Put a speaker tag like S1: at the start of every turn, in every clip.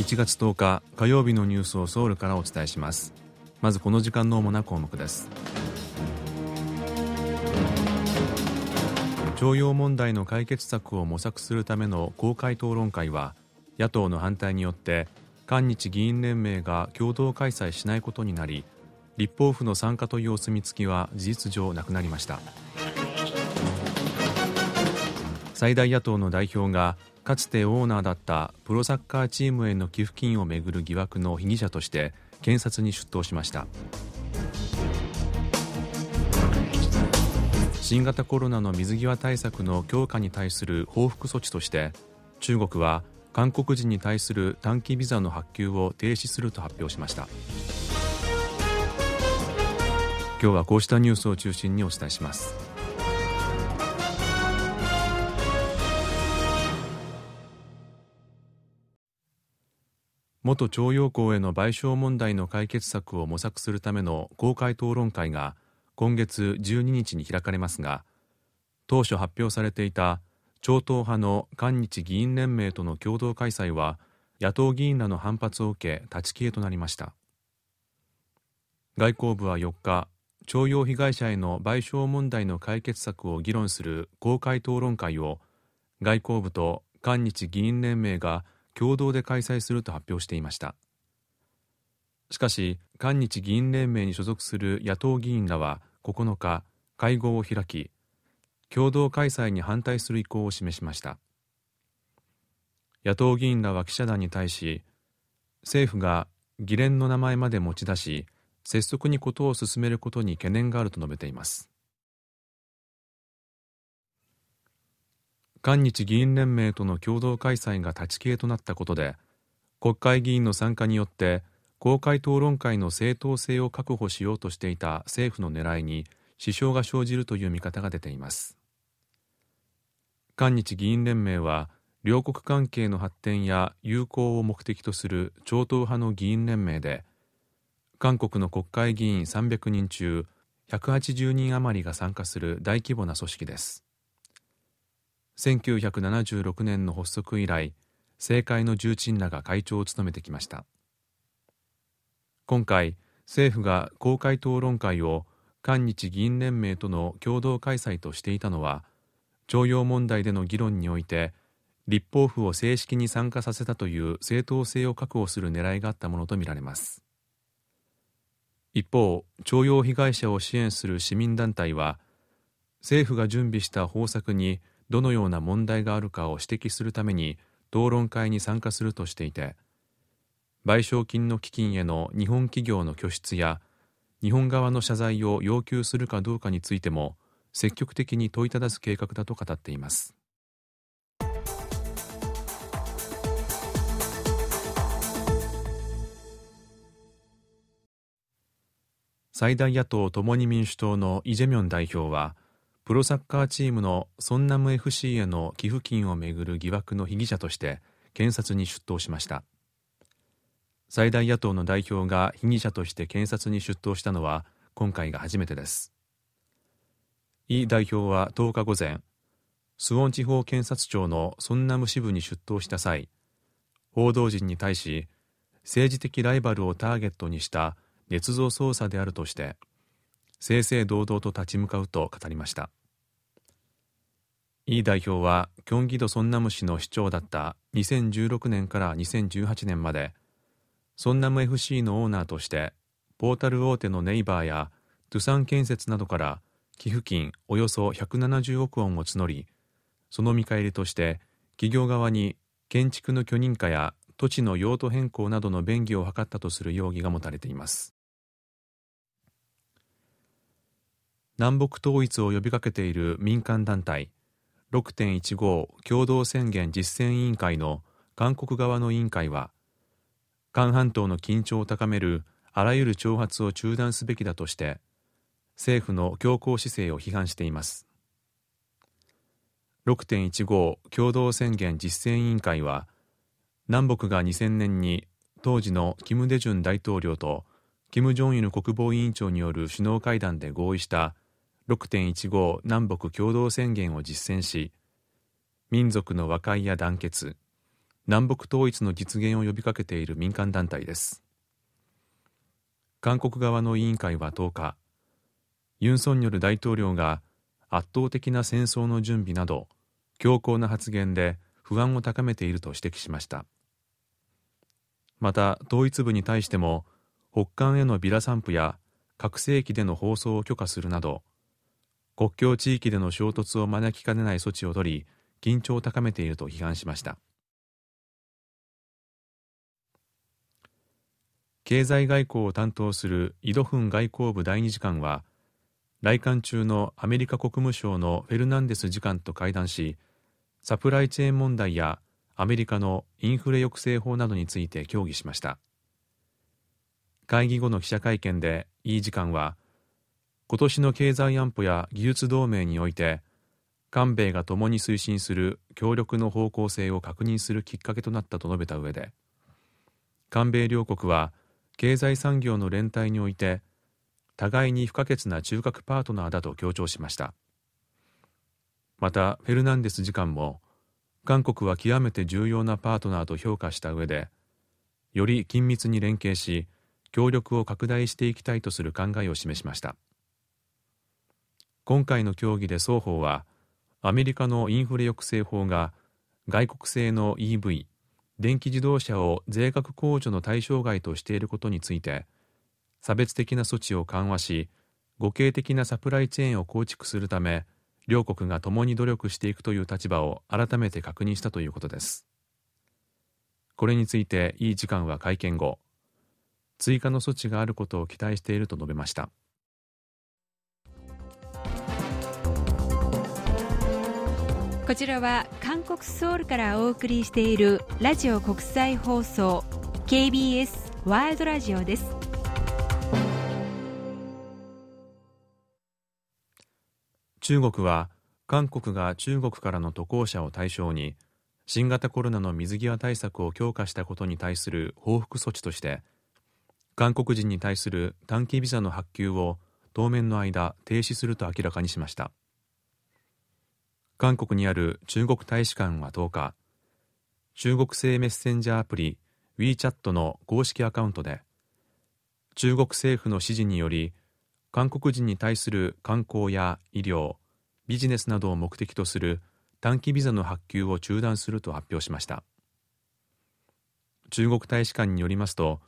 S1: 1月10日火曜日のニュースをソウルからお伝えします。まずこの時間の主な項目です。徴用問題の解決策を模索するための公開討論会は野党の反対によって韓日議員連盟が共同開催しないことになり立法府の参加というお墨付きは事実上なくなりました。最大野党の代表がかつてオーナーだったプロサッカーチームへの寄付金をめぐる疑惑の被疑者として検察に出頭しました。新型コロナの水際対策の強化に対する報復措置として中国は韓国人に対する短期ビザの発給を停止すると発表しました。今日はこうしたニュースを中心にお伝えします。元徴用工への賠償問題の解決策を模索するための公開討論会が今月12日に開かれますが当初発表されていた超党派の韓日議員連盟との共同開催は野党議員らの反発を受け立ち消えとなりました。外交部は4日徴用被害者への賠償問題の解決策を議論する公開討論会を外交部と韓日議員連盟が共同で開催すると発表していました。しかし韓日議員連盟に所属する野党議員らは9日会合を開き共同開催に反対する意向を示しました。野党議員らは記者団に対し政府が議連の名前まで持ち出し拙速にことを進めることに懸念があると述べています。韓日議員連盟との共同開催が立ち消えとなったことで国会議員の参加によって公開討論会の正当性を確保しようとしていた政府の狙いに支障が生じるという見方が出ています。韓日議員連盟は両国関係の発展や友好を目的とする超党派の議員連盟で韓国の国会議員300人中180人余りが参加する大規模な組織です。1976年の発足以来政界の重鎮らが会長を務めてきました。今回政府が公開討論会を韓日議員連盟との共同開催としていたのは徴用問題での議論において立法府を正式に参加させたという正当性を確保する狙いがあったものとみられます。一方徴用被害者を支援する市民団体は政府が準備した方策にどのような問題があるかを指摘するために討論会に参加するとしていて賠償金の基金への日本企業の拠出や日本側の謝罪を要求するかどうかについても積極的に問いただす計画だと語っています。最大野党共に民主党のイ・ジェミョン代表はプロサッカーチームのソンナム FC への寄付金をめぐる疑惑の被疑者として検察に出頭しました。最大野党の代表が被疑者として検察に出頭したのは今回が初めてです。イ代表は10日午前スウォン地方検察庁のソンナム支部に出頭した際報道陣に対し政治的ライバルをターゲットにした捏造捜査であるとして正々堂々と立ち向かうと語りました。イ代表はキョンギド・ソンナム市の市長だった2016年から2018年までソンナム FC のオーナーとしてポータル大手のネイバーやドゥサン建設などから寄付金およそ170億ウォンを募りその見返りとして企業側に建築の許認可や土地の用途変更などの便宜を図ったとする容疑が持たれています。南北統一を呼びかけている民間団体6.15共同宣言実践委員会の韓国側の委員会は韓半島の緊張を高めるあらゆる挑発を中断すべきだとして政府の強硬姿勢を批判しています。6.15共同宣言実践委員会は南北が2000年に当時のキム・デジュン大統領とキム・ジョンイル国防委員長による首脳会談で合意した6.15南北共同宣言を実践し民族の和解や団結南北統一の実現を呼びかけている民間団体です。韓国側の委員会は10日ユン・ソンニョル大統領が圧倒的な戦争の準備など強硬な発言で不安を高めていると指摘しました。また統一部に対しても北韓へのビラ散布や核兵器での放送を許可するなど国境地域での衝突を招きかねない措置を取り緊張を高めていると批判しました。経済外交を担当するイドフン外交部第二次官は来館中のアメリカ国務省のフェルナンデス次官と会談しサプライチェーン問題やアメリカのインフレ抑制法などについて協議しました。会議後の記者会見でイ次官は今年の経済安保や技術同盟において韓米が共に推進する協力の方向性を確認するきっかけとなったと述べた上で韓米両国は経済産業の連帯において互いに不可欠な中核パートナーだと強調しました。またフェルナンデス次官も韓国は極めて重要なパートナーと評価した上でより緊密に連携し協力を拡大していきたいとする考えを示しました。今回の協議で双方はアメリカのインフレ抑制法が外国製の EV 電気自動車を税額控除の対象外としていることについて差別的な措置を緩和し互恵的なサプライチェーンを構築するため両国が共に努力していくという立場を改めて確認したということです。これについてイ次官は会見後追加の措置があることを期待していると述べました。
S2: こちらは韓国ソウルからお送りしているラジオ国際放送 KBS ワールドラジオです。
S1: 中国は韓国が中国からの渡航者を対象に新型コロナの水際対策を強化したことに対する報復措置として韓国人に対する短期ビザの発給を当面の間停止すると明らかにしました。韓国にある中国大使館は10日中国製メッセンジャーアプリ WeChat の公式アカウントで中国政府の指示により韓国人に対する観光や医療ビジネスなどを目的とする短期ビザの発給を中断すると発表しました。中国大使館によりますと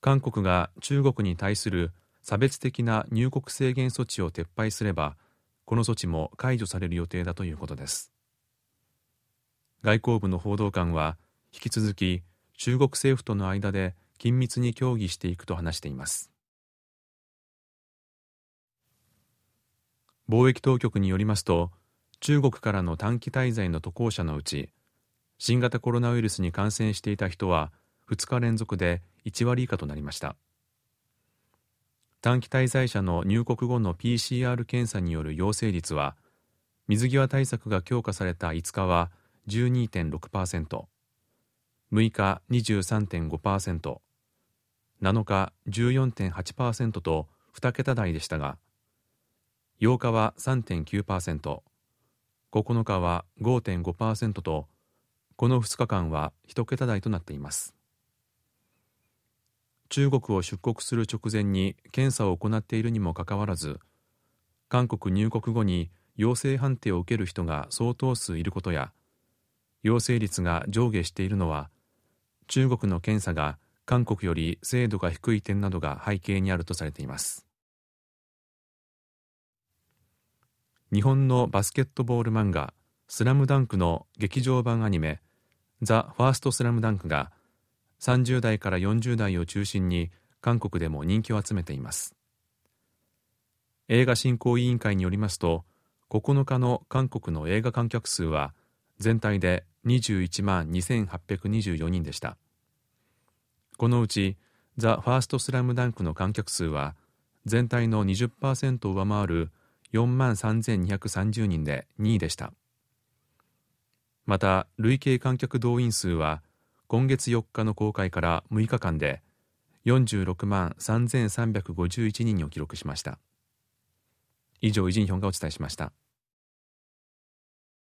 S1: 韓国が中国に対する差別的な入国制限措置を撤廃すればこの措置も解除される予定だということです。外交部の報道官は引き続き中国政府との間で緊密に協議していくと話しています。貿易当局によりますと中国からの短期滞在の渡航者のうち新型コロナウイルスに感染していた人は2日連続で1割以下となりました。短期滞在者の入国後の PCR 検査による陽性率は水際対策が強化された5日は 12.6%6 日23.5% 7日14.8%と2桁台でしたが8日は 3.9%9 日は5.5%とこの2日間は1桁台となっています。中国を出国する直前に検査を行っているにもかかわらず韓国入国後に陽性判定を受ける人が相当数いることや陽性率が上下しているのは中国の検査が韓国より精度が低い点などが背景にあるとされています。日本のバスケットボール漫画「スラムダンクの劇場版アニメ「ザ・ファーストスラムダンクが30代から40代を中心に韓国でも人気を集めています。映画振興委員会によりますと9日の韓国の映画観客数は全体で21万2824人でした。このうち「ザ・ファーストスラムダンクの観客数は全体の20%を上回る4万3230人で2位でした。また累計観客動員数は今月4日の公開から6日間で46万3351人を記録しました。以上イジンヒョンがお伝えしました。